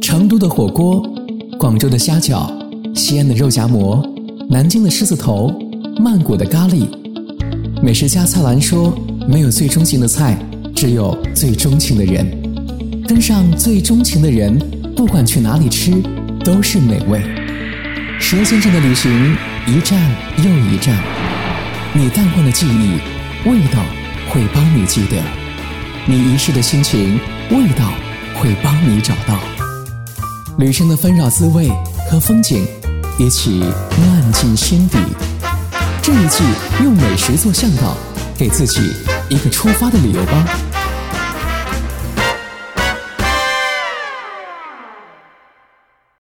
成都的火锅，广州的虾饺，西安的肉夹馍，南京的狮子头，曼谷的咖喱。美食家蔡澜说：“没有最钟情的菜，只有最钟情的人。跟上最钟情的人，不管去哪里吃，都是美味。舌尖上的旅行，一站又一站，你淡忘的记忆，味道会帮你记得；你遗失的心情，味道会帮你找到。旅程的纷扰滋味和风景，一起漫进心底。这一季用美食做向导，给自己一个出发的理由吧。